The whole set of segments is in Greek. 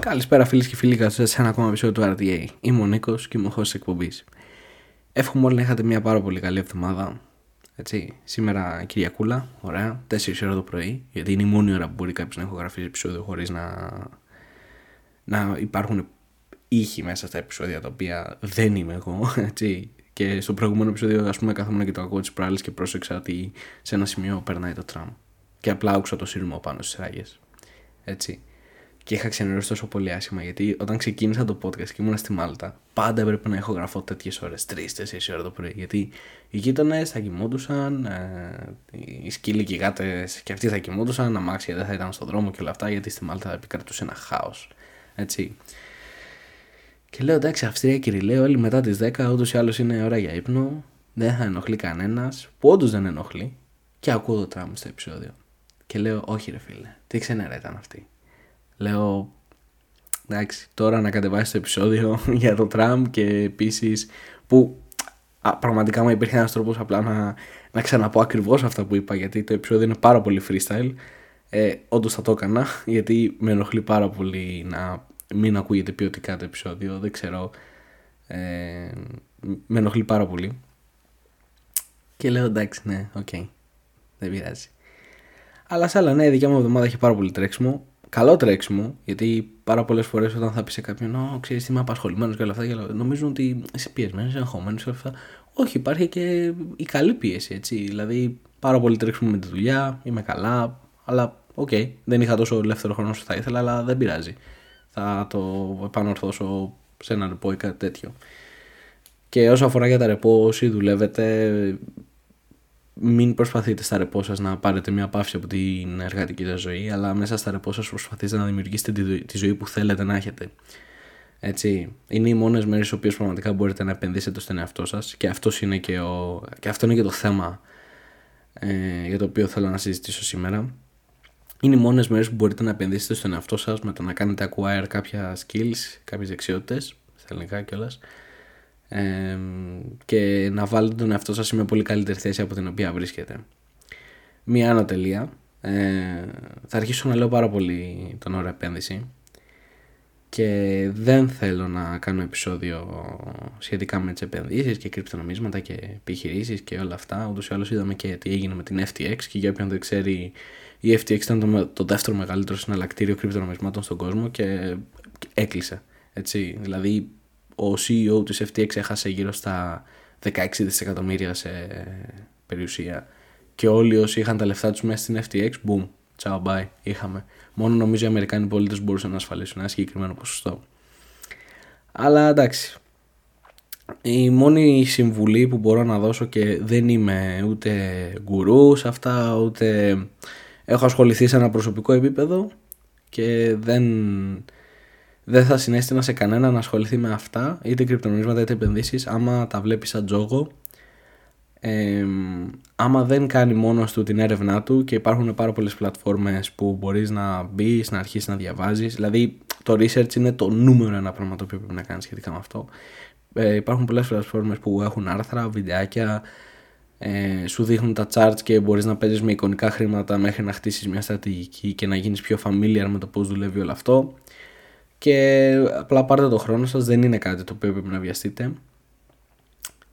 Καλησπέρα φίλες και φίλοι, καλώς σε ένα ακόμα επεισόδιο του RTA. Είμαι ο Νίκος και είμαι ο host εκπομπής. Εύχομαι όλοι να είχατε μια πάρα πολύ καλή εβδομάδα. Έτσι. Σήμερα Κυριακούλα, ωραία, 4 ώρα το πρωί, γιατί είναι η μόνη ώρα που μπορεί κάποιος να ηχογραφήσει επεισόδιο χωρίς να, να υπάρχουν ήχοι μέσα στα επεισόδια τα οποία δεν είμαι εγώ. Έτσι. Και στο προηγούμενο επεισόδιο, ας πούμε, καθόμουν και το ακούω της προάλλη και πρόσεξα ότι σε ένα σημείο περνάει το τραμ. Και απλά άκουσα το σύρμο πάνω στις ράγες. Έτσι. Και είχα ξενερώσει τόσο πολύ άσχημα γιατί όταν ξεκίνησα το podcast και ήμουν στη Μάλτα, πάντα έπρεπε να έχω γραφώ τέτοιες ώρες, 3-4 ώρε το πρωί. Γιατί οι γείτονες θα κοιμούντουσαν, ε, οι σκύλοι και οι γάτες και αυτοί θα κοιμούντουσαν, αμάξια δεν θα ήταν στον δρόμο και όλα αυτά, γιατί στη Μάλτα επικρατούσε ένα χάος. Έτσι. Και λέω εντάξει, Αυστρία Κυριλαίο, όλοι μετά τις 10, ούτως ή άλλως είναι ώρα για ύπνο, δεν θα ενοχλεί κανένας, που όντως δεν ενοχλεί. Και ακούω το τραμ στο επεισόδιο. Και λέω, Όχι, ρε φίλε, τι ξενέρα ήταν αυτή. Λέω, εντάξει, τώρα να κατεβάσει το επεισόδιο για το τραμ και επίσης που α, πραγματικά μου υπήρχε ένας τρόπος απλά να, να ξαναπώ ακριβώς αυτά που είπα γιατί το επεισόδιο είναι πάρα πολύ freestyle. Ε, Όντως θα το έκανα γιατί με ενοχλεί πάρα πολύ να μην ακούγεται ποιοτικά το επεισόδιο. Δεν ξέρω. Ε, με ενοχλεί πάρα πολύ. Και λέω εντάξει, ναι, ok. Okay, δεν πειράζει. Αλλά σε άλλα, ναι, η δικιά μου εβδομάδα έχει πάρα πολύ τρέξιμο. Καλό τρέξιμο, γιατί πάρα πολλές φορές όταν θα πει σε κάποιον, Ω, ξέρεις τι είμαι απασχολημένος και όλα αυτά, και νομίζουν ότι είσαι πιεσμένος, είσαι αγχωμένο και όλα αυτά. Όχι, υπάρχει και η καλή πίεση, έτσι. Δηλαδή, πάρα πολύ τρέξιμο με τη δουλειά, είμαι καλά, αλλά ok, okay, δεν είχα τόσο ελεύθερο χρόνο όσο θα ήθελα, αλλά δεν πειράζει θα το επανορθώσω σε ένα ρεπό ή κάτι τέτοιο. Και όσο αφορά για τα ρεπό, όσοι δουλεύετε, μην προσπαθείτε στα ρεπό σας να πάρετε μια παύση από την εργατική σας ζωή, αλλά μέσα στα ρεπό σας προσπαθείτε να δημιουργήσετε τη, τη ζωή που θέλετε να έχετε. Έτσι, είναι οι μόνες μέρες στις οποίες πραγματικά μπορείτε να επενδύσετε στον εαυτό σας και, αυτό είναι και, ο, και αυτό είναι και το θέμα ε, για το οποίο θέλω να συζητήσω σήμερα είναι οι μόνες μέρες που μπορείτε να επενδύσετε στον εαυτό σας με το να κάνετε acquire κάποια skills, κάποιες δεξιότητες, στα ελληνικά κιόλας. Ε, και να βάλετε τον εαυτό σας σε μια πολύ καλύτερη θέση από την οποία βρίσκεται. Μία ανατελεία. Ε, θα αρχίσω να λέω πάρα πολύ τον όρο επένδυση και δεν θέλω να κάνω επεισόδιο σχετικά με τις επενδύσεις και κρυπτονομίσματα και επιχειρήσεις και όλα αυτά. Ούτως ή άλλως είδαμε και τι έγινε με την FTX και για όποιον δεν ξέρει η FTX ήταν το, το δεύτερο μεγαλύτερο συναλλακτήριο κρυπτονομισμάτων στον κόσμο και έκλεισε. Έτσι. Δηλαδή ο CEO της FTX έχασε γύρω στα 16 δισεκατομμύρια σε περιουσία και όλοι όσοι είχαν τα λεφτά τους μέσα στην FTX, boom, ciao bye, είχαμε. Μόνο νομίζω οι Αμερικάνοι πολίτες μπορούσαν να ασφαλίσουν ένα συγκεκριμένο ποσοστό. Αλλά εντάξει, η μόνη συμβουλή που μπορώ να δώσω και δεν είμαι ούτε γκουρούς σε αυτά, ούτε έχω ασχοληθεί σε ένα προσωπικό επίπεδο και δεν, δεν θα συνέστηνα σε κανένα να ασχοληθεί με αυτά, είτε κρυπτονομίσματα είτε επενδύσεις, άμα τα βλέπει σαν τζόγο. Ε, άμα δεν κάνει μόνος του την έρευνά του και υπάρχουν πάρα πολλές πλατφόρμες που μπορείς να μπεις, να αρχίσεις να διαβάζεις. Δηλαδή το research είναι το νούμερο ένα πράγμα το οποίο πρέπει να κάνεις σχετικά με αυτό. Ε, υπάρχουν πολλές πλατφόρμες που έχουν άρθρα, βιντεάκια ε, σου δείχνουν τα charts και μπορείς να παίζεις με εικονικά χρήματα μέχρι να χτίσεις μια στρατηγική και να γίνεις πιο familiar με το πώς δουλεύει όλο αυτό και απλά πάρτε το χρόνο σας, δεν είναι κάτι το οποίο πρέπει να βιαστείτε.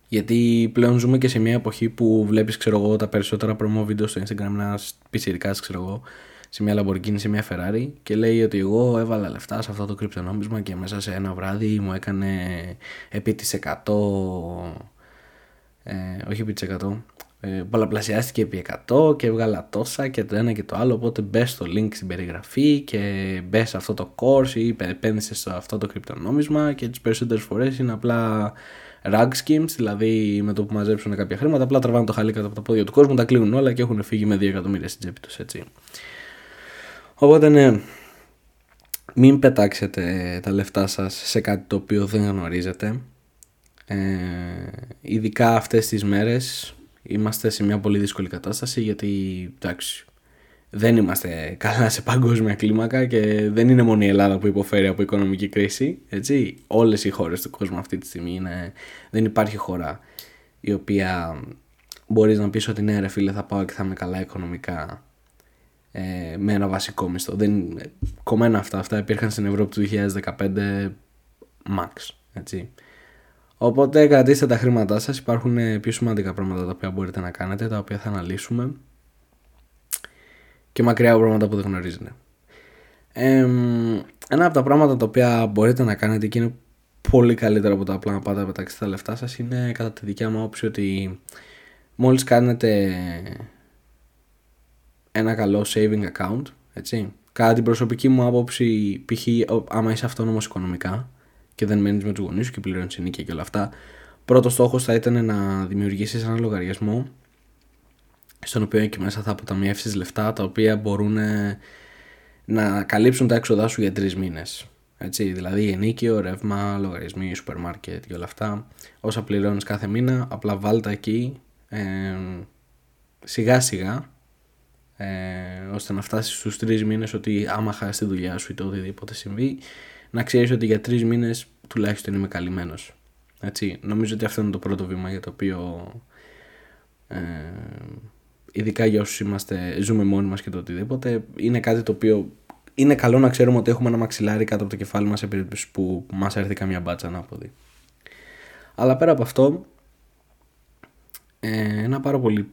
Γιατί πλέον ζούμε και σε μια εποχή που βλέπεις ξέρω εγώ τα περισσότερα promo βίντεο στο Instagram να ειδικά ξέρω εγώ σε μια Lamborghini, σε μια Ferrari και λέει ότι εγώ έβαλα λεφτά σε αυτό το κρυπτονόμισμα και μέσα σε ένα βράδυ μου έκανε επί της 100 ε, όχι επί της 100 ε, πολλαπλασιάστηκε επί 100 και έβγαλα τόσα και το ένα και το άλλο οπότε μπε στο link στην περιγραφή και μπε σε αυτό το course ή επένδυσε σε αυτό το κρυπτονόμισμα και τις περισσότερες φορές είναι απλά rug schemes, δηλαδή με το που μαζέψουν κάποια χρήματα απλά τραβάνε το χαλί κάτω από τα πόδια του κόσμου, τα κλείνουν όλα και έχουν φύγει με 2 εκατομμύρια στην τσέπη τους έτσι. Οπότε ναι, μην πετάξετε τα λεφτά σας σε κάτι το οποίο δεν γνωρίζετε. Ε, ειδικά αυτές τις μέρες είμαστε σε μια πολύ δύσκολη κατάσταση γιατί εντάξει, δεν είμαστε καλά σε παγκόσμια κλίμακα και δεν είναι μόνο η Ελλάδα που υποφέρει από οικονομική κρίση. Έτσι. Όλες οι χώρες του κόσμου αυτή τη στιγμή είναι, δεν υπάρχει χώρα η οποία μπορείς να πεις ότι ναι ρε φίλε θα πάω και θα είμαι καλά οικονομικά ε, με ένα βασικό μισθό. Δεν, κομμένα αυτά, αυτά υπήρχαν στην Ευρώπη του 2015 max. Έτσι. Οπότε κρατήστε τα χρήματά σας, υπάρχουν ε, πιο σημαντικά πράγματα τα οποία μπορείτε να κάνετε, τα οποία θα αναλύσουμε και μακριά από πράγματα που δεν γνωρίζετε. Ε, ένα από τα πράγματα τα οποία μπορείτε να κάνετε και είναι πολύ καλύτερα από το απλά να πάτε να πετάξετε τα λεφτά σας είναι κατά τη δικιά μου άποψη ότι μόλις κάνετε ένα καλό saving account, έτσι, κατά την προσωπική μου άποψη, π.χ. άμα είσαι αυτόνομος οικονομικά και δεν μένεις με τους γονείς σου και πληρώνεις ενίκια και όλα αυτά, πρώτος στόχος θα ήταν να δημιουργήσεις ένα λογαριασμό στον οποίο εκεί μέσα θα αποταμιεύσεις λεφτά τα οποία μπορούν να καλύψουν τα έξοδά σου για τρεις μήνες. Έτσι, δηλαδή ενίκιο, ρεύμα, λογαριασμοί, σούπερ μάρκετ και όλα αυτά. Όσα πληρώνεις κάθε μήνα, απλά βάλτα εκεί ε, σιγά σιγά ε, ώστε να φτάσεις στους τρεις μήνες ότι άμα χάσεις τη δουλειά σου ή το οτιδήποτε συμβεί να ξέρεις ότι για τρεις μήνες τουλάχιστον είμαι καλυμμένος. Έτσι, νομίζω ότι αυτό είναι το πρώτο βήμα για το οποίο ε, ειδικά για όσους είμαστε, ζούμε μόνοι μας και το οτιδήποτε είναι κάτι το οποίο είναι καλό να ξέρουμε ότι έχουμε ένα μαξιλάρι κάτω από το κεφάλι μας σε περίπτωση που μας έρθει καμιά μπάτσα να αποδεί. Αλλά πέρα από αυτό, ε, ένα πάρα πολύ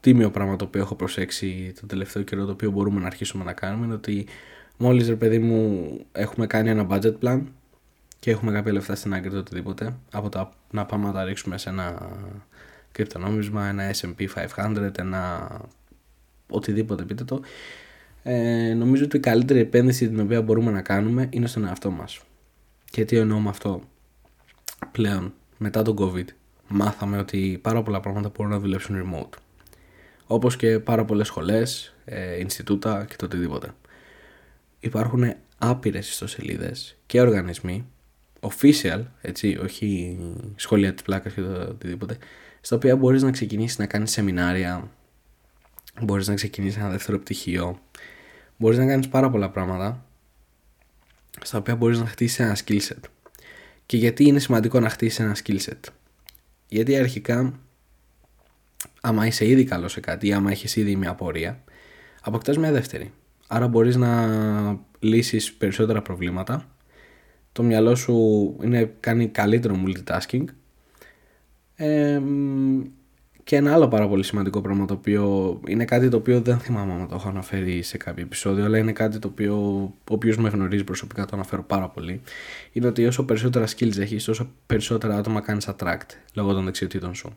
τίμιο πράγμα το οποίο έχω προσέξει το τελευταίο καιρό το οποίο μπορούμε να αρχίσουμε να κάνουμε είναι ότι μόλις ρε παιδί μου έχουμε κάνει ένα budget plan και έχουμε κάποια λεφτά στην άκρη το οτιδήποτε από τα να πάμε να τα ρίξουμε σε ένα κρυπτονόμισμα, ένα S&P 500, ένα οτιδήποτε πείτε το ε, νομίζω ότι η καλύτερη επένδυση την οποία μπορούμε να κάνουμε είναι στον εαυτό μας. Και τι εννοώ με αυτό; Πλέον, μετά τον COVID, μάθαμε ότι πάρα πολλά πράγματα μπορούν να δουλέψουν remote. Όπως και πάρα πολλές σχολές, ε, Ινστιτούτα και το οτιδήποτε. Υπάρχουν άπειρες ιστοσελίδες και οργανισμοί, official, έτσι, όχι σχολεία της πλάκας και το οτιδήποτε, στα οποία μπορείς να ξεκινήσεις να κάνεις σεμινάρια, μπορείς να ξεκινήσεις ένα δεύτερο πτυχίο, μπορείς να κάνεις πάρα πολλά πράγματα στα οποία μπορείς να χτίσεις ένα skill set. Και γιατί είναι σημαντικό να χτίσεις ένα skill set; Γιατί αρχικά, άμα είσαι ήδη καλός σε κάτι ή άμα έχεις ήδη μια απορία, αποκτάς μια δεύτερη. Άρα μπορείς να λύσεις περισσότερα προβλήματα. Το μυαλό σου είναι, κάνει καλύτερο multitasking. Ε, και ένα άλλο πάρα πολύ σημαντικό πράγμα το οποίο είναι κάτι το οποίο δεν θυμάμαι να το έχω αναφέρει σε κάποιο επεισόδιο, αλλά είναι κάτι το οποίο ο οποίο με γνωρίζει προσωπικά το αναφέρω πάρα πολύ. Είναι ότι όσο περισσότερα skills έχεις, όσο περισσότερα άτομα κάνεις attract λόγω των δεξιοτήτων σου.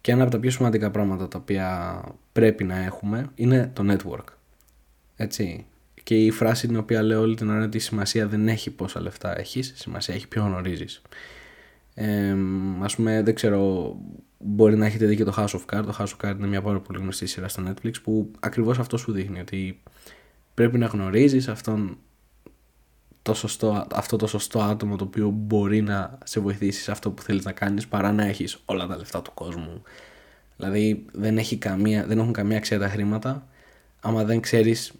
Και ένα από τα πιο σημαντικά πράγματα τα οποία πρέπει να έχουμε είναι το network. Έτσι. Και η φράση την οποία λέω όλη την ώρα είναι ότι η σημασία δεν έχει πόσα λεφτά έχεις, σημασία έχει ποιο γνωρίζεις. Ε, ας πούμε δεν ξέρω μπορεί να έχετε δει και το House of Cards το House of Cards είναι μια πάρα πολύ γνωστή σειρά στο Netflix που ακριβώς αυτό σου δείχνει ότι πρέπει να γνωρίζεις αυτόν το σωστό, αυτό το σωστό άτομο το οποίο μπορεί να σε βοηθήσει σε αυτό που θέλεις να κάνεις παρά να έχεις όλα τα λεφτά του κόσμου δηλαδή δεν, έχει καμία, δεν έχουν καμία αξία τα χρήματα άμα δεν ξέρεις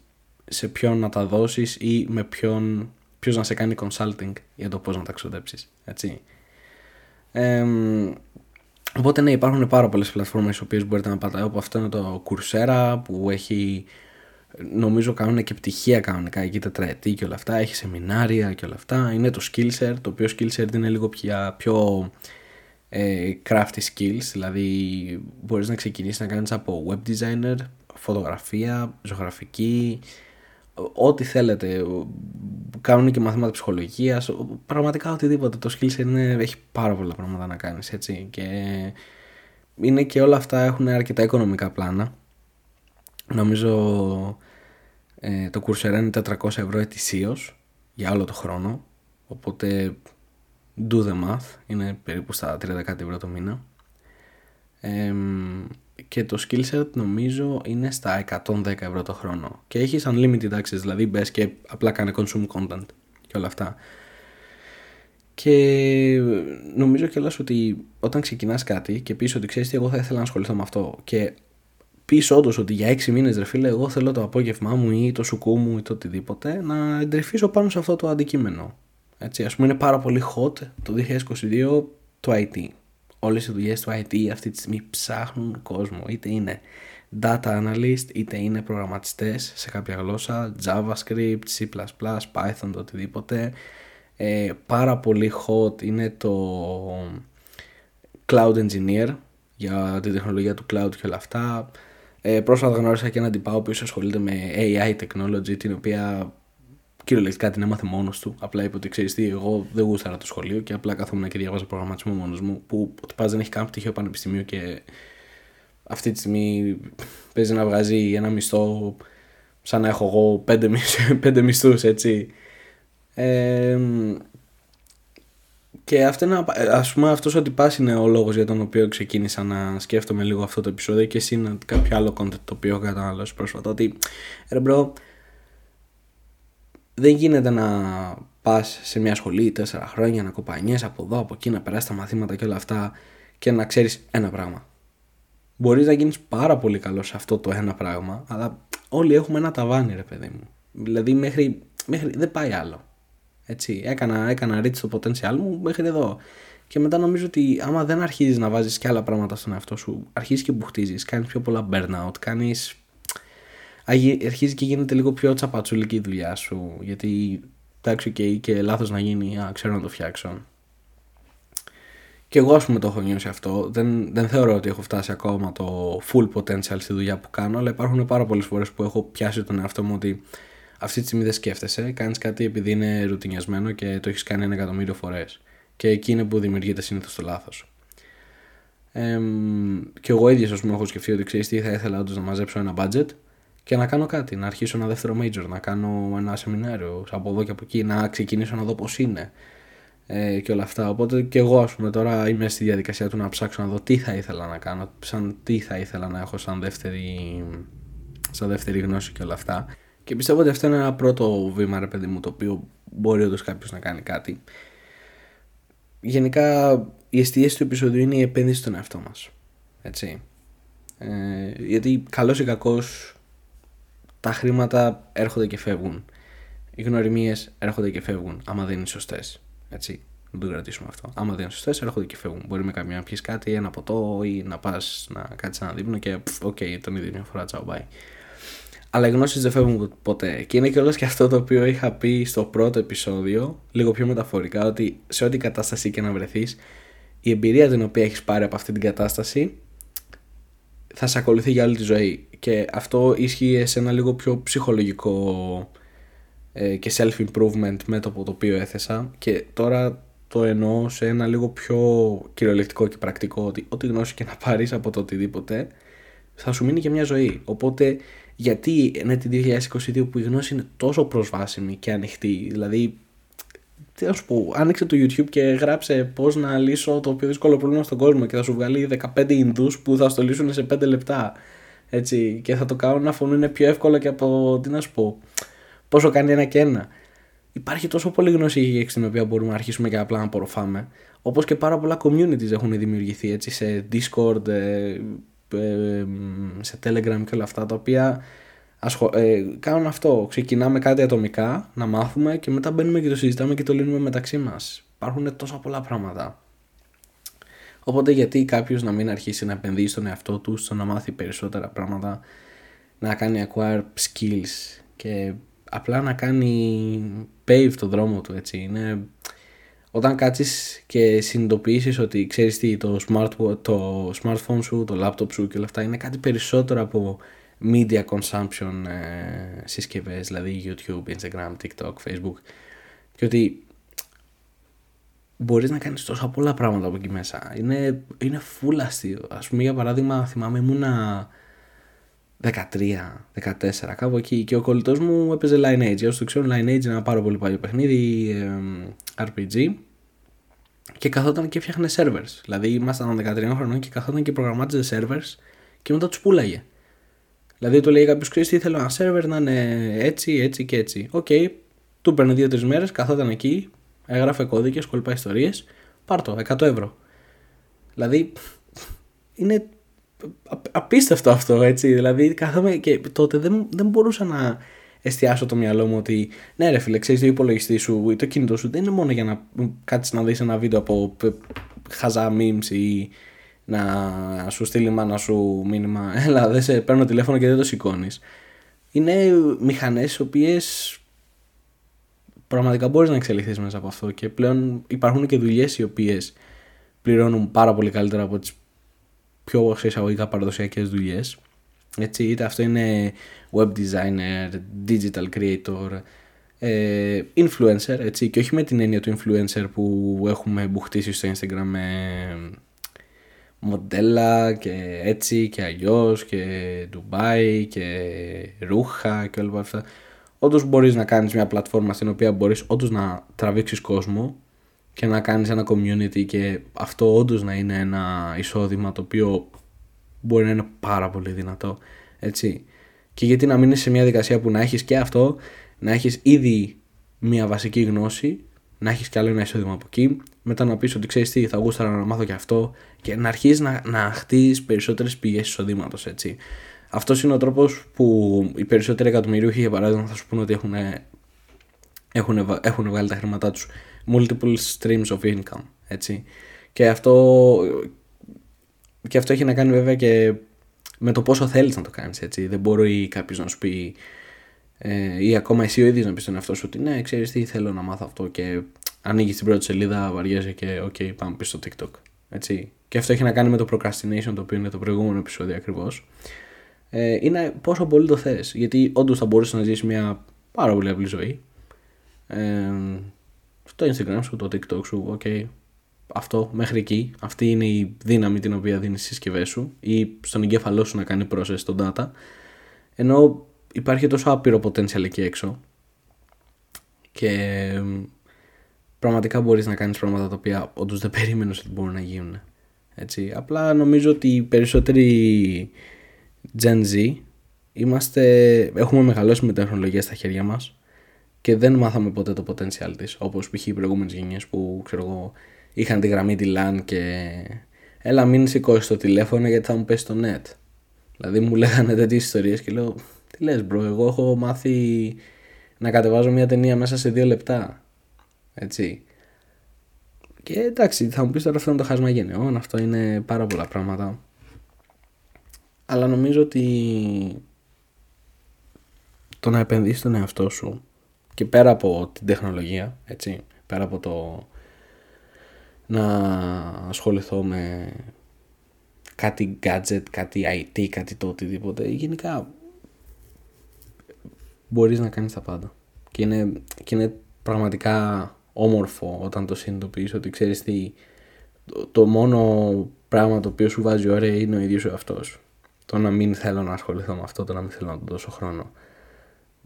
σε ποιον να τα δώσεις ή με ποιον, ποιος να σε κάνει consulting για το πώς να τα ξοδέψεις έτσι. Ε, οπότε ναι υπάρχουν πάρα πολλές πλατφόρμες στις οποίες μπορείτε να πάτε όπου αυτό είναι το Coursera που έχει νομίζω κάνουν και πτυχία κανονικά. Εκεί τετραετή και όλα αυτά. Έχει σεμινάρια και όλα αυτά. Είναι το Skillshare. Το οποίο Skillshare είναι λίγο πια πιο ε, crafty skills. Δηλαδή μπορείς να ξεκινήσεις να κάνεις από web designer φωτογραφία, ζωγραφική ό,τι θέλετε. Κάνουν και μαθήματα ψυχολογίας. Πραγματικά οτιδήποτε. Το Skillshare είναι, έχει πάρα πολλά πράγματα να κάνεις έτσι. Και είναι και όλα αυτά έχουν αρκετά οικονομικά πλάνα. Νομίζω ε, το Coursera είναι 400 ευρώ ετησίως για όλο το χρόνο. Οπότε do the math. Είναι περίπου στα 30 ευρώ το μήνα. Ε, και το skillset νομίζω είναι στα 110 ευρώ το χρόνο. Και έχεις unlimited access δηλαδή μπες και απλά κάνε consume content και όλα αυτά. Και νομίζω κιόλας ότι όταν ξεκινάς κάτι και πεις ότι ξέρεις τι εγώ θα ήθελα να ασχοληθώ με αυτό και πεις όντως ότι για 6 μήνες ρε φίλε εγώ θέλω το απόγευμά μου ή το σουκού μου ή το οτιδήποτε να εντρυφήσω πάνω σε αυτό το αντικείμενο. Έτσι, ας πούμε είναι πάρα πολύ hot το 2022 το IT όλες οι δουλειές του IT αυτή τη στιγμή ψάχνουν κόσμο. Είτε είναι data analyst είτε είναι προγραμματιστές σε κάποια γλώσσα, JavaScript, C++, Python, το οτιδήποτε. Ε, πάρα πολύ hot είναι το cloud engineer για την τεχνολογία του cloud και όλα αυτά. Ε, πρόσφατα γνώρισα και έναν τυπά ο οποίος ασχολείται με AI technology την οποία κυριολεκτικά την έμαθε μόνος του. Απλά είπε ότι ξέρεις τι, εγώ δεν γούσταρα το σχολείο και απλά καθόμουν και διάβαζα προγραμματισμό μόνος μου. Που ο τυπά δεν έχει καν πτυχίο πανεπιστημίου και αυτή τη στιγμή παίζει να βγάζει ένα μισθό σαν να έχω εγώ πέντε, πέντε μισθούς έτσι. Ε, και αυτό είναι, ας πούμε αυτός ο τυπάς είναι ο λόγος για τον οποίο ξεκίνησα να σκέφτομαι λίγο αυτό το επεισόδιο και εσύ είναι κάποιο άλλο content το οποίο έχω καταναλώσει πρόσφατα ότι ρε bro δεν γίνεται να πας σε μια σχολή τέσσερα χρόνια να κοπανιές από εδώ από εκεί να περάσεις τα μαθήματα και όλα αυτά και να ξέρεις ένα πράγμα Μπορείς να γίνεις πάρα πολύ καλός σε αυτό το ένα πράγμα, αλλά όλοι έχουμε ένα ταβάνι, ρε παιδί μου. Δηλαδή, μέχρι, μέχρι δεν πάει άλλο. Έτσι, έκανα, έκανα reach το potential μου μέχρι εδώ. Και μετά νομίζω ότι άμα δεν αρχίζεις να βάζεις και άλλα πράγματα στον εαυτό σου, αρχίζεις και μπουχτίζει, κάνεις πιο πολλά burnout, κάνεις. Αρχίζει και γίνεται λίγο πιο τσαπατσουλική η δουλειά σου. Γιατί εντάξει, okay, και λάθος να γίνει, α, ξέρω να το φτιάξω. Και εγώ, ας πούμε, το έχω νιώσει αυτό. Δεν, δεν θεωρώ ότι έχω φτάσει ακόμα το full potential στη δουλειά που κάνω, αλλά υπάρχουν πάρα πολλές φορές που έχω πιάσει τον εαυτό μου ότι αυτή τη στιγμή δεν σκέφτεσαι, κάνεις κάτι επειδή είναι ρουτινιασμένο και το έχεις κάνει ένα εκατομμύριο φορές. Και εκεί είναι που δημιουργείται συνήθως το λάθος. Ε, και εγώ ίδιος, ας πούμε, έχω σκεφτεί ότι ξέρεις τι θα ήθελα όντως να μαζέψω ένα budget και να κάνω κάτι. Να αρχίσω ένα δεύτερο major, να κάνω ένα σεμινάριο από εδώ και από εκεί, να ξεκινήσω να δω πώς είναι ε, και όλα αυτά. Οπότε και εγώ, ας πούμε, τώρα είμαι στη διαδικασία του να ψάξω να δω τι θα ήθελα να κάνω, σαν τι θα ήθελα να έχω σαν δεύτερη, σαν δεύτερη γνώση και όλα αυτά. Και πιστεύω ότι αυτό είναι ένα πρώτο βήμα, ρε παιδί μου, το οποίο μπορεί όντως κάποιος να κάνει κάτι. Γενικά, η εστίαση του επεισοδίου είναι η επένδυση στον εαυτό μας. Έτσι. Ε, γιατί καλός ή κακός τα χρήματα έρχονται και φεύγουν. Οι γνωριμίες έρχονται και φεύγουν, άμα δεν είναι σωστές. Έτσι. Να το κρατήσουμε αυτό. Άμα δεν είναι σωστές, έρχονται και φεύγουν. Μπορεί με καμία να πιεις κάτι, ένα ποτό ή να πας να κάτσεις ένα δείπνο και ok, okay, τον ίδιο μια φορά ciao bye. Αλλά οι γνώσεις δεν φεύγουν ποτέ. Και είναι κιόλας και αυτό το οποίο είχα πει στο πρώτο επεισόδιο, λίγο πιο μεταφορικά, ότι σε ό,τι κατάσταση και να βρεθείς, η εμπειρία την οποία έχεις πάρει από αυτή την κατάσταση θα σε ακολουθεί για όλη τη ζωή. Και αυτό ισχύει σε ένα λίγο πιο ψυχολογικό ε, και self-improvement μέτωπο το οποίο έθεσα και τώρα το εννοώ σε ένα λίγο πιο κυριολεκτικό και πρακτικό ότι ό,τι γνώση και να πάρεις από το οτιδήποτε θα σου μείνει και μια ζωή. Οπότε γιατί είναι τη 2022 που η γνώση είναι τόσο προσβάσιμη και ανοιχτή, δηλαδή τι να σου πω, άνοιξε το YouTube και γράψε πώς να λύσω το πιο δύσκολο πρόβλημα στον κόσμο και θα σου βγάλει 15 Ινδούς που θα στο λύσουν σε 5 λεπτά. Έτσι, και θα το κάνουν να φωνούν πιο εύκολα και από, τι να σου πω, πόσο κάνει ένα και ένα. Υπάρχει τόσο πολύ γνώση στην οποία μπορούμε να αρχίσουμε και απλά να απορροφάμε. Όπως και πάρα πολλά communities έχουν δημιουργηθεί έτσι, σε Discord, ε, ε, σε Telegram και όλα αυτά τα οποία ασχο... ε, κάνουν αυτό. Ξεκινάμε κάτι ατομικά να μάθουμε και μετά μπαίνουμε και το συζητάμε και το λύνουμε μεταξύ μας. Υπάρχουν τόσα πολλά πράγματα. Οπότε γιατί κάποιος να μην αρχίσει να επενδύει στον εαυτό του, στο να μάθει περισσότερα πράγματα, να κάνει acquire skills και απλά να κάνει pave το δρόμο του έτσι είναι όταν κάτσεις και συνειδητοποιήσεις ότι ξέρεις τι το, smart, το smartphone σου, το laptop σου και όλα αυτά είναι κάτι περισσότερο από media consumption ε, συσκευές δηλαδή YouTube, Instagram, TikTok, Facebook και ότι μπορείς να κάνεις τόσα πολλά πράγματα από εκεί μέσα είναι, είναι full αστείο ας πούμε για παράδειγμα θυμάμαι ήμουνα 13, 14, κάπου εκεί. Και ο κολλητός μου έπαιζε Lineage. Όσοι το ξέρουν, Lineage είναι ένα πάρα πολύ παλιό παιχνίδι, RPG. Και καθόταν και έφτιαχνε servers. Δηλαδή ήμασταν 13 χρονών και καθόταν και προγραμμάτιζε servers και μετά τους πουλάγε. Δηλαδή του λέει κάποιος ξέρεις θέλω ένα server να είναι έτσι, έτσι και έτσι. Ok, okay. του παίρνει 2-3 μέρες, καθόταν εκεί, έγραφε κώδικες, κολπά ιστορίες, πάρ το, 100 ευρώ. Δηλαδή είναι απίστευτο αυτό, έτσι. Δηλαδή, κάθομαι και τότε δεν, δεν μπορούσα να εστιάσω το μυαλό μου ότι ναι, ρε φίλε, ξέρεις, το υπολογιστή σου ή το κινητό σου δεν είναι μόνο για να κάτσει να δεις ένα βίντεο από χαζά memes ή να σου στείλει μάνα σου μήνυμα έλα δεν σε παίρνω τηλέφωνο και δεν το σηκώνεις. είναι μηχανές οι οποίες πραγματικά μπορείς να εξελιχθείς μέσα από αυτό και πλέον υπάρχουν και δουλειές οι οποίες πληρώνουν πάρα πολύ καλύτερα από τις πιο εισαγωγικά παραδοσιακές δουλειές έτσι, είτε αυτό είναι web designer, digital creator, ε, influencer, έτσι, και όχι με την έννοια του influencer που έχουμε μπουχτίσει στο Instagram με μοντέλα και έτσι και αλλιώς και Dubai και ρούχα και όλα αυτά. Όντως μπορείς να κάνεις μια πλατφόρμα στην οποία μπορείς όντως να τραβήξεις κόσμο και να κάνεις ένα community και αυτό όντως να είναι ένα εισόδημα το οποίο μπορεί να είναι πάρα πολύ δυνατό. Έτσι. Και γιατί να μείνεις σε μια δικασία που να έχεις και αυτό, να έχεις ήδη μια βασική γνώση, να έχεις κι άλλο ένα εισόδημα από εκεί, μετά να πεις ότι ξέρεις τι θα γούσταρα να μάθω και αυτό και να αρχίσεις να, να χτίσει περισσότερες πηγές εισοδήματος έτσι. Αυτός είναι ο τρόπος που οι περισσότεροι εκατομμυρίουχοι για παράδειγμα θα σου πούνε ότι έχουν, έχουν, έχουν βγάλει τα χρήματά τους multiple streams of income έτσι. Και αυτό, και αυτό έχει να κάνει βέβαια και με το πόσο θέλεις να το κάνεις έτσι. Δεν μπορεί κάποιος να σου πει ε, ή ακόμα εσύ ο ίδιος να πεις στον εαυτό σου ότι ναι ξέρεις τι θέλω να μάθω αυτό και ανοίγει την πρώτη σελίδα, βαριέσαι και ok okay, πάμε πίσω στο TikTok. Έτσι. Και αυτό έχει να κάνει με το procrastination το οποίο είναι το προηγούμενο επεισόδιο ακριβώς. Ε, είναι πόσο πολύ το θες γιατί όντως θα μπορούσε να ζήσει μια πάρα πολύ απλή ζωή ε, στο Instagram σου, το TikTok σου, ok, αυτό μέχρι εκεί. Αυτή είναι η δύναμη την οποία δίνεις στις συσκευές σου ή στον εγκέφαλό σου να κάνει process των data. Ενώ υπάρχει τόσο άπειρο potential εκεί έξω και πραγματικά μπορείς να κάνεις πράγματα τα οποία όντως δεν περίμενες ότι μπορούν να γίνουν. Έτσι. Απλά νομίζω ότι οι περισσότεροι Gen Z είμαστε, έχουμε μεγαλώσει με τεχνολογία στα χέρια μας και δεν μάθαμε ποτέ το potential της όπως π.χ. οι προηγούμενες γενιές που ξέρω εγώ είχαν τη γραμμή τη LAN και έλα μην σηκώσεις το τηλέφωνο γιατί θα μου πέσει το net. Δηλαδή μου λέγανε τέτοιες ιστορίες και λέω τι λες bro εγώ έχω μάθει να κατεβάζω μια ταινία μέσα σε δύο λεπτά. Έτσι. Και εντάξει θα μου πεις τώρα αυτό είναι το χάσμα γενεών, αυτό είναι πάρα πολλά πράγματα. Αλλά νομίζω ότι το να επενδύσεις τον εαυτό σου και πέρα από την τεχνολογία, έτσι, πέρα από το να ασχοληθώ με κάτι gadget, κάτι IT, κάτι το οτιδήποτε. Γενικά μπορείς να κάνεις τα πάντα. Και είναι, και είναι πραγματικά όμορφο όταν το συνειδητοποιείς ότι ξέρεις τι το, μόνο πράγμα το οποίο σου βάζει ωραία είναι ο ίδιος ο αυτός. Το να μην θέλω να ασχοληθώ με αυτό, το να μην θέλω να το δώσω χρόνο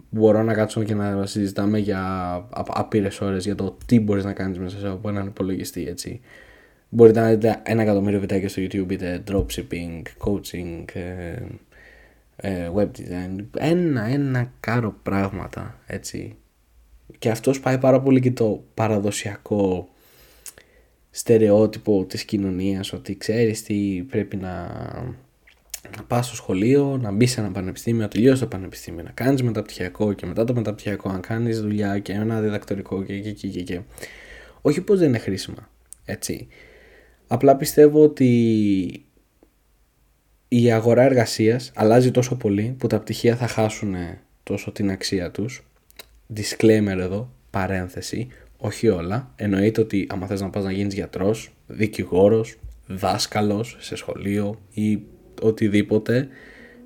μπορώ να κάτσω και να συζητάμε για άπειρες ώρες για το τι μπορείς να κάνεις μέσα από έναν υπολογιστή. Έτσι. Μπορείτε να δείτε ένα εκατομμύριο βιντεάκια στο YouTube, είτε dropshipping, coaching, ε, ε, web design. Ένα, ένα κάρο πράγματα. Έτσι. Και αυτός πάει πάρα πολύ και το παραδοσιακό στερεότυπο της κοινωνίας ότι ξέρεις τι πρέπει να να πας στο σχολείο, να μπεις σε ένα πανεπιστήμιο, να τελειώσεις το πανεπιστήμιο, να κάνεις μεταπτυχιακό και μετά το μεταπτυχιακό να κάνεις δουλειά και ένα διδακτορικό και, και, και, και, και. Όχι πως δεν είναι χρήσιμα. Έτσι. Απλά πιστεύω ότι η αγορά εργασίας αλλάζει τόσο πολύ που τα πτυχία θα χάσουν τόσο την αξία τους. Disclaimer εδώ, παρένθεση, όχι όλα. Εννοείται ότι άμα θες να πας να γίνεις γιατρός, δικηγόρος, δάσκαλος σε σχολείο ή οτιδήποτε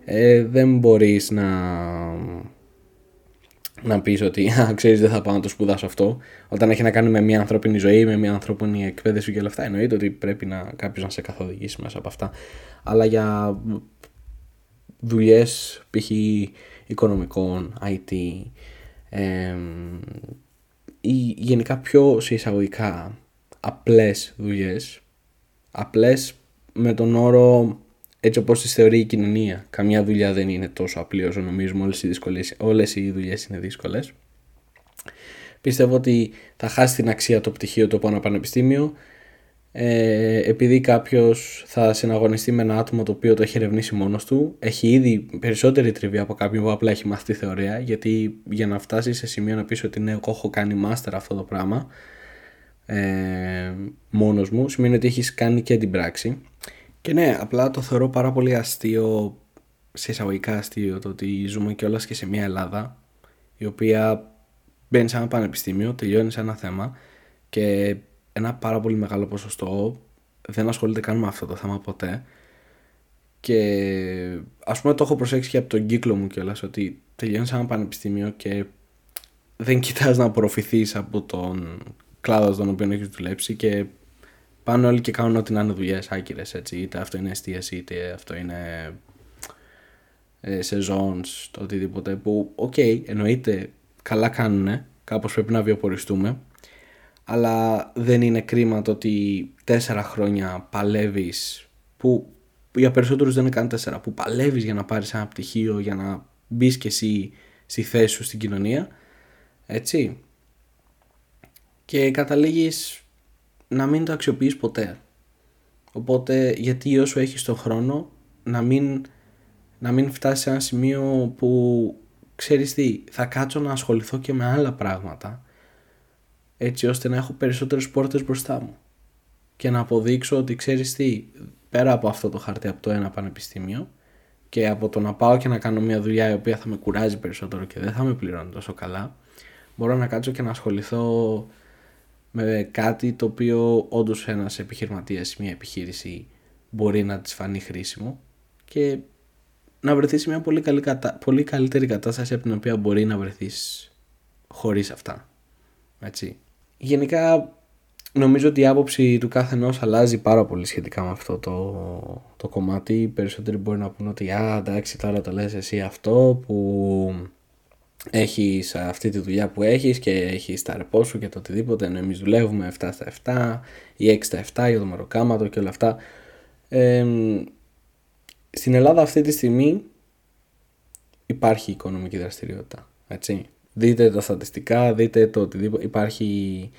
ε, δεν μπορείς να να πεις ότι α, ξέρεις δεν θα πάω να το σπουδάσω αυτό όταν έχει να κάνει με μια ανθρώπινη ζωή με μια ανθρώπινη εκπαίδευση και όλα αυτά εννοείται ότι πρέπει να κάποιος να σε καθοδηγήσει μέσα από αυτά αλλά για δουλειές π.χ. οικονομικών, IT ε, ή γενικά πιο σε εισαγωγικά απλές δουλειές απλές με τον όρο έτσι όπως τις θεωρεί η κοινωνία. Καμιά δουλειά δεν είναι τόσο απλή όσο νομίζουμε, όλες οι, δυσκολίες, όλες οι δουλειές είναι δύσκολες. Πιστεύω ότι θα χάσει την αξία το πτυχίο του από ένα πανεπιστήμιο ε, επειδή κάποιος θα συναγωνιστεί με ένα άτομο το οποίο το έχει ερευνήσει μόνος του έχει ήδη περισσότερη τριβή από κάποιον που απλά έχει μάθει τη θεωρία γιατί για να φτάσει σε σημείο να πεις ότι ναι εγώ έχω κάνει master αυτό το πράγμα ε, μόνος μου σημαίνει ότι έχεις κάνει και την πράξη. Και ναι, απλά το θεωρώ πάρα πολύ αστείο, σε εισαγωγικά αστείο, το ότι ζούμε κιόλας και σε μια Ελλάδα η οποία μπαίνει σε ένα πανεπιστήμιο, τελειώνει σε ένα θέμα και ένα πάρα πολύ μεγάλο ποσοστό δεν ασχολείται καν με αυτό το θέμα ποτέ. Και ας πούμε το έχω προσέξει και από τον κύκλο μου κιόλας ότι τελειώνεις σε ένα πανεπιστήμιο και δεν κοιτάς να απορροφηθείς από τον κλάδο στον οποίο έχεις δουλέψει και πάνε όλοι και κάνουν ό,τι να είναι δουλειές άκυρες έτσι. Είτε αυτό είναι εστίαση, είτε αυτό είναι ε, σεζόν, το οτιδήποτε. Που, ok, okay, εννοείται καλά κάνουν, κάπως πρέπει να βιοποριστούμε. Αλλά δεν είναι κρίμα το ότι τέσσερα χρόνια παλεύεις που για περισσότερους δεν είναι καν τέσσερα που παλεύεις για να πάρεις ένα πτυχίο για να μπεις και εσύ στη θέση σου στην κοινωνία έτσι. Και καταλήγεις να μην το αξιοποιείς ποτέ. Οπότε γιατί όσο έχεις τον χρόνο να μην, να μην φτάσεις σε ένα σημείο που ξέρεις τι θα κάτσω να ασχοληθώ και με άλλα πράγματα έτσι ώστε να έχω περισσότερες πόρτες μπροστά μου και να αποδείξω ότι ξέρεις τι πέρα από αυτό το χαρτί από το ένα πανεπιστήμιο και από το να πάω και να κάνω μια δουλειά η οποία θα με κουράζει περισσότερο και δεν θα με πληρώνει τόσο καλά μπορώ να κάτσω και να ασχοληθώ με κάτι το οποίο όντως ένας επιχειρηματίας μια επιχείρηση μπορεί να της φανεί χρήσιμο και να βρεθείς σε μια πολύ, καλή, πολύ καλύτερη κατάσταση από την οποία μπορεί να βρεθείς χωρίς αυτά. Έτσι. Γενικά νομίζω ότι η άποψη του κάθε ενό αλλάζει πάρα πολύ σχετικά με αυτό το, το κομμάτι. Οι περισσότεροι μπορεί να πούνε ότι «Α, εντάξει, τώρα το λες εσύ αυτό που έχεις αυτή τη δουλειά που έχεις και έχεις τα ρεπό σου και το οτιδήποτε ενώ εμείς δουλεύουμε 7 στα 7 ή 6 στα 7 για το μεροκάματο και όλα αυτά ε, στην Ελλάδα αυτή τη στιγμή υπάρχει οικονομική δραστηριότητα έτσι. Δείτε τα στατιστικά δείτε το οτιδήποτε υπάρχει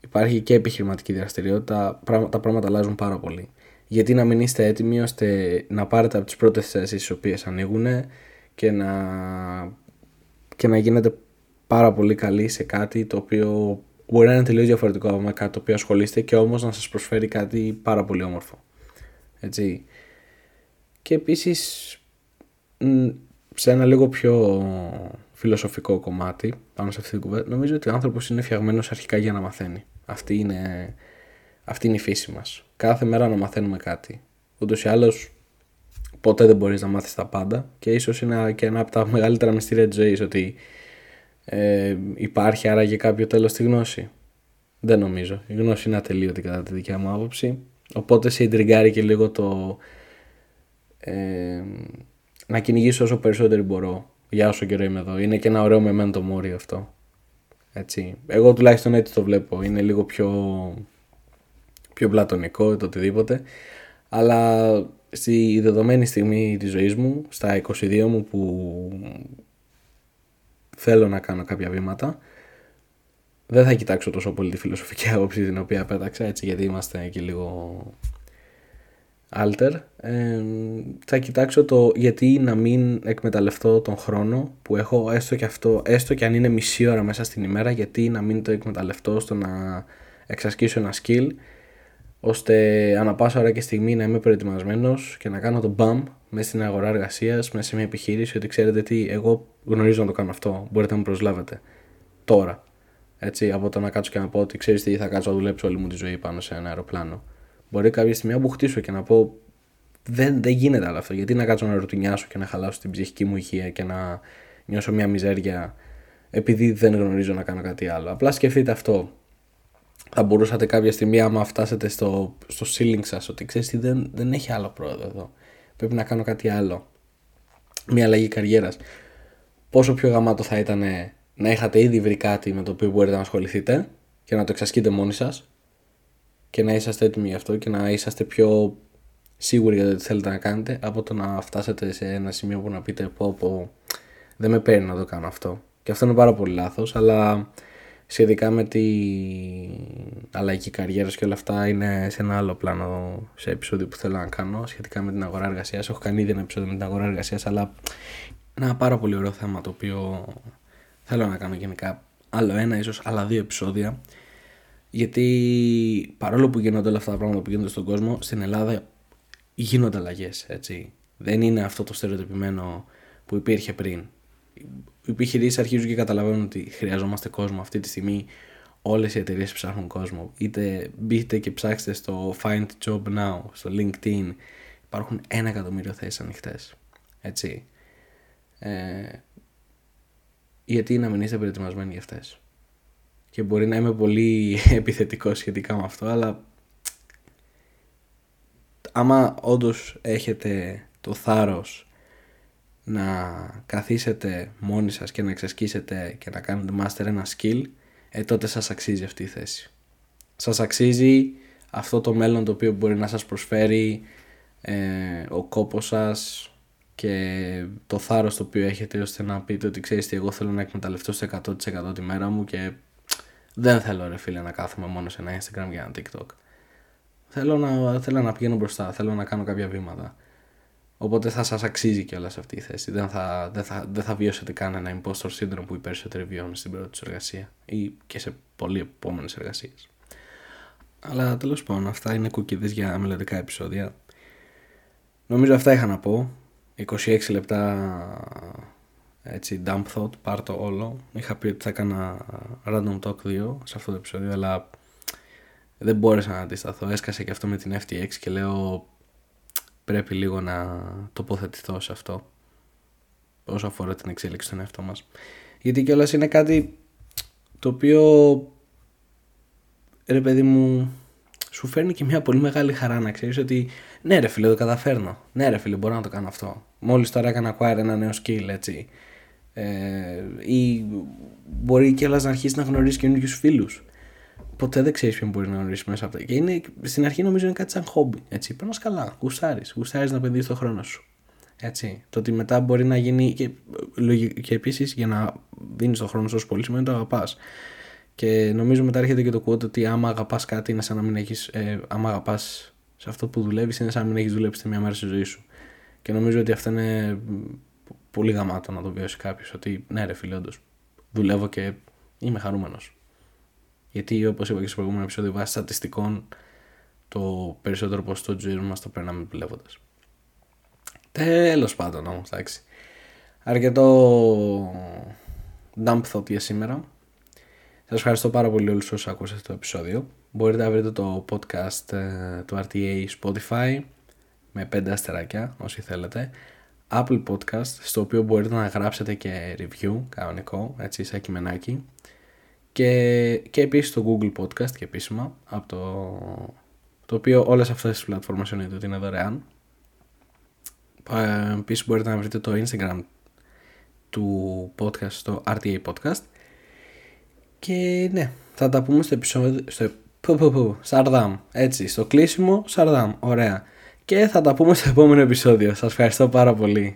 υπάρχει και επιχειρηματική δραστηριότητα, τα πράγματα αλλάζουν πάρα πολύ. Γιατί να μην είστε έτοιμοι ώστε να πάρετε από τις πρώτες θέσεις τις οποίες ανοίγουν και να, και να γίνετε πάρα πολύ καλοί σε κάτι το οποίο μπορεί να είναι τελείως διαφορετικό από κάτι το οποίο ασχολείστε και όμως να σας προσφέρει κάτι πάρα πολύ όμορφο. Έτσι. Και επίσης σε ένα λίγο πιο φιλοσοφικό κομμάτι πάνω σε αυτή την κουβέντα νομίζω ότι ο άνθρωπος είναι φτιαγμένος αρχικά για να μαθαίνει. Αυτή είναι, αυτή είναι η φύση μας. Κάθε μέρα να μαθαίνουμε κάτι. Ούτως ή άλλως ποτέ δεν μπορείς να μάθεις τα πάντα και ίσως είναι και ένα από τα μεγαλύτερα μυστήρια της ζωής ότι ε, υπάρχει άραγε κάποιο τέλος στη γνώση. Δεν νομίζω. Η γνώση είναι ατελείωτη κατά τη δικιά μου άποψη. Οπότε σε ιντριγκάρει και λίγο το ε, να κυνηγήσω όσο περισσότερο μπορώ για όσο καιρό είμαι εδώ. Είναι και ένα ωραίο μεμένο μόρι αυτό. Έτσι. Εγώ τουλάχιστον έτσι το βλέπω. Είναι λίγο πιο, πιο πλατωνικό το οτιδήποτε. Αλλά στη δεδομένη στιγμή της ζωής μου, στα 22 μου που θέλω να κάνω κάποια βήματα, δεν θα κοιτάξω τόσο πολύ τη φιλοσοφική άποψη την οποία πέταξα έτσι γιατί είμαστε και λίγο alter ε, θα κοιτάξω το γιατί να μην εκμεταλλευτώ τον χρόνο που έχω έστω και αυτό, έστω και αν είναι μισή ώρα μέσα στην ημέρα γιατί να μην το εκμεταλλευτώ στο να εξασκήσω ένα skill ώστε ανά πάσα ώρα και στιγμή να είμαι προετοιμασμένος και να κάνω το bump μέσα στην αγορά εργασίας, μέσα σε μια επιχείρηση ότι ξέρετε τι, εγώ γνωρίζω να το κάνω αυτό, μπορείτε να με προσλάβετε τώρα. Έτσι, από το να κάτσω και να πω ότι ξέρεις τι, θα κάτσω να δουλέψω όλη μου τη ζωή πάνω σε ένα αεροπλάνο. Μπορεί κάποια στιγμή να μπουχτίσω και να πω δεν, δεν γίνεται άλλο αυτό. Γιατί να κάτσω να ρωτουνιάσω και να χαλάσω την ψυχική μου ηχεία και να νιώσω μια μιζέρια επειδή δεν γνωρίζω να κάνω κάτι άλλο. Απλά σκεφτείτε αυτό. Θα μπορούσατε κάποια στιγμή, άμα φτάσετε στο, στο ceiling σας, ότι ξέρεις τι, δεν, δεν έχει άλλο πρόεδρο εδώ. Πρέπει να κάνω κάτι άλλο. Μια αλλαγή καριέρας. Πόσο πιο γαμάτο θα ήταν να είχατε ήδη βρει κάτι με το οποίο μπορείτε να ασχοληθείτε και να το εξασκείτε μόνοι σας και να είσαστε έτοιμοι γι' αυτό και να είσαστε πιο σίγουροι για το τι θέλετε να κάνετε από το να φτάσετε σε ένα σημείο που να πείτε πω πω δεν με παίρνει να το κάνω αυτό. Και αυτό είναι πάρα πολύ λάθος, αλλά σχετικά με τη αλλαγή καριέρα και όλα αυτά είναι σε ένα άλλο πλάνο σε επεισόδιο που θέλω να κάνω σχετικά με την αγορά εργασίας. Έχω κάνει ήδη ένα επεισόδιο με την αγορά εργασίας, αλλά ένα πάρα πολύ ωραίο θέμα το οποίο θέλω να κάνω γενικά άλλο ένα, ίσως άλλα δύο επεισόδια γιατί παρόλο που γίνονται όλα αυτά τα πράγματα που γίνονται στον κόσμο, στην Ελλάδα γίνονται αλλαγές, έτσι. Δεν είναι αυτό το στερεοτυπημένο που υπήρχε πριν. Οι επιχειρήσεις αρχίζουν και καταλαβαίνουν ότι χρειαζόμαστε κόσμο αυτή τη στιγμή. Όλες οι εταιρείες ψάχνουν κόσμο. Είτε μπείτε και ψάξετε στο Find Job Now, στο LinkedIn. Υπάρχουν ένα εκατομμύριο θέσεις ανοιχτές. Έτσι. Ε, γιατί να μην είστε προετοιμασμένοι για αυτές. Και μπορεί να είμαι πολύ επιθετικός σχετικά με αυτό, αλλά άμα όντως έχετε το θάρρος να καθίσετε μόνοι σας και να εξασκήσετε και να κάνετε master ένα skill, ε, τότε σας αξίζει αυτή η θέση. Σας αξίζει αυτό το μέλλον το οποίο μπορεί να σας προσφέρει ε, ο κόπος σας και το θάρρος το οποίο έχετε ώστε να πείτε ότι ξέρεις τι εγώ θέλω να εκμεταλλευτώ στο 100% τη μέρα μου και δεν θέλω ρε φίλε να κάθομαι μόνο σε ένα Instagram και ένα TikTok. Θέλω να, θέλω να πηγαίνω μπροστά, θέλω να κάνω κάποια βήματα. Οπότε θα σας αξίζει κιόλας αυτή η θέση. Δεν θα, δεν, θα, δεν θα βιώσετε καν ένα impostor syndrome που οι περισσότεροι βιώνουν στην πρώτη τους εργασία ή και σε πολλοί επόμενες εργασίες. Αλλά τέλος πάντων, αυτά είναι κουκκίδε για μελλοντικά επεισόδια. Νομίζω αυτά είχα να πω. 26 λεπτά έτσι dump thought, πάρ το όλο. Είχα πει ότι θα έκανα random talk 2 σε αυτό το επεισόδιο, αλλά δεν μπόρεσα να αντισταθώ. Έσκασε και αυτό με την FTX και λέω πρέπει λίγο να τοποθετηθώ σε αυτό όσο αφορά την εξέλιξη των εαυτό μας. Γιατί κιόλας είναι κάτι το οποίο ρε παιδί μου σου φέρνει και μια πολύ μεγάλη χαρά να ξέρεις ότι ναι ρε φίλε το καταφέρνω, ναι ρε φίλε μπορώ να το κάνω αυτό. Μόλις τώρα έκανα acquire ένα νέο skill έτσι. Ε, ή μπορεί κιόλας να αρχίσει να γνωρίσει καινούργιους φίλους ποτέ δεν ξέρεις ποιον μπορεί να γνωρίσει μέσα από τα. Και είναι, στην αρχή νομίζω είναι κάτι σαν χόμπι. Έτσι. Περνά καλά. Γουστάρεις. Γουστάρεις να επενδύσει το χρόνο σου. Έτσι. Το ότι μετά μπορεί να γίνει. Και, και επίσης για να δίνεις το χρόνο σου όσο πολύ σημαίνει το αγαπάς. Και νομίζω μετά έρχεται και το quote ότι άμα αγαπάς κάτι είναι σαν να μην έχεις. Ε, άμα αγαπάς σε αυτό που δουλεύεις είναι σαν να μην έχεις δουλέψει μια μέρα στη ζωή σου. Και νομίζω ότι αυτό είναι πολύ γαμάτο να το βιώσει κάποιος. Ότι ναι, ρε φίλε, όντως δουλεύω και είμαι χαρούμενος. Γιατί όπως είπα και στο προηγούμενο επεισόδιο, βάσει στατιστικών, το περισσότερο ποσοστό της ζωής μας το περνάμε δουλεύοντας. Τέλος πάντων όμως, εντάξει. Αρκετό dump thought για σήμερα. Σας ευχαριστώ πάρα πολύ όλους όσους ακούσατε το επεισόδιο. Μπορείτε να βρείτε το podcast ε, του RTA Spotify με 5 αστεράκια όσοι θέλετε. Apple Podcast στο οποίο μπορείτε να γράψετε και review κανονικό έτσι σαν κειμενάκι. Και, και επίσης το Google Podcast και επίσημα από το, το οποίο όλες αυτές τις πλατφόρμες εννοείται ότι είναι δωρεάν. Ε, Επίσης μπορείτε να βρείτε το Instagram του podcast στο RTA Podcast. Και ναι, θα τα πούμε στο επεισόδιο στο, που, που, που, Σαρδάμ, έτσι, στο κλείσιμο Σαρδάμ, ωραία και θα τα πούμε στο επόμενο επεισόδιο. Σας ευχαριστώ πάρα πολύ.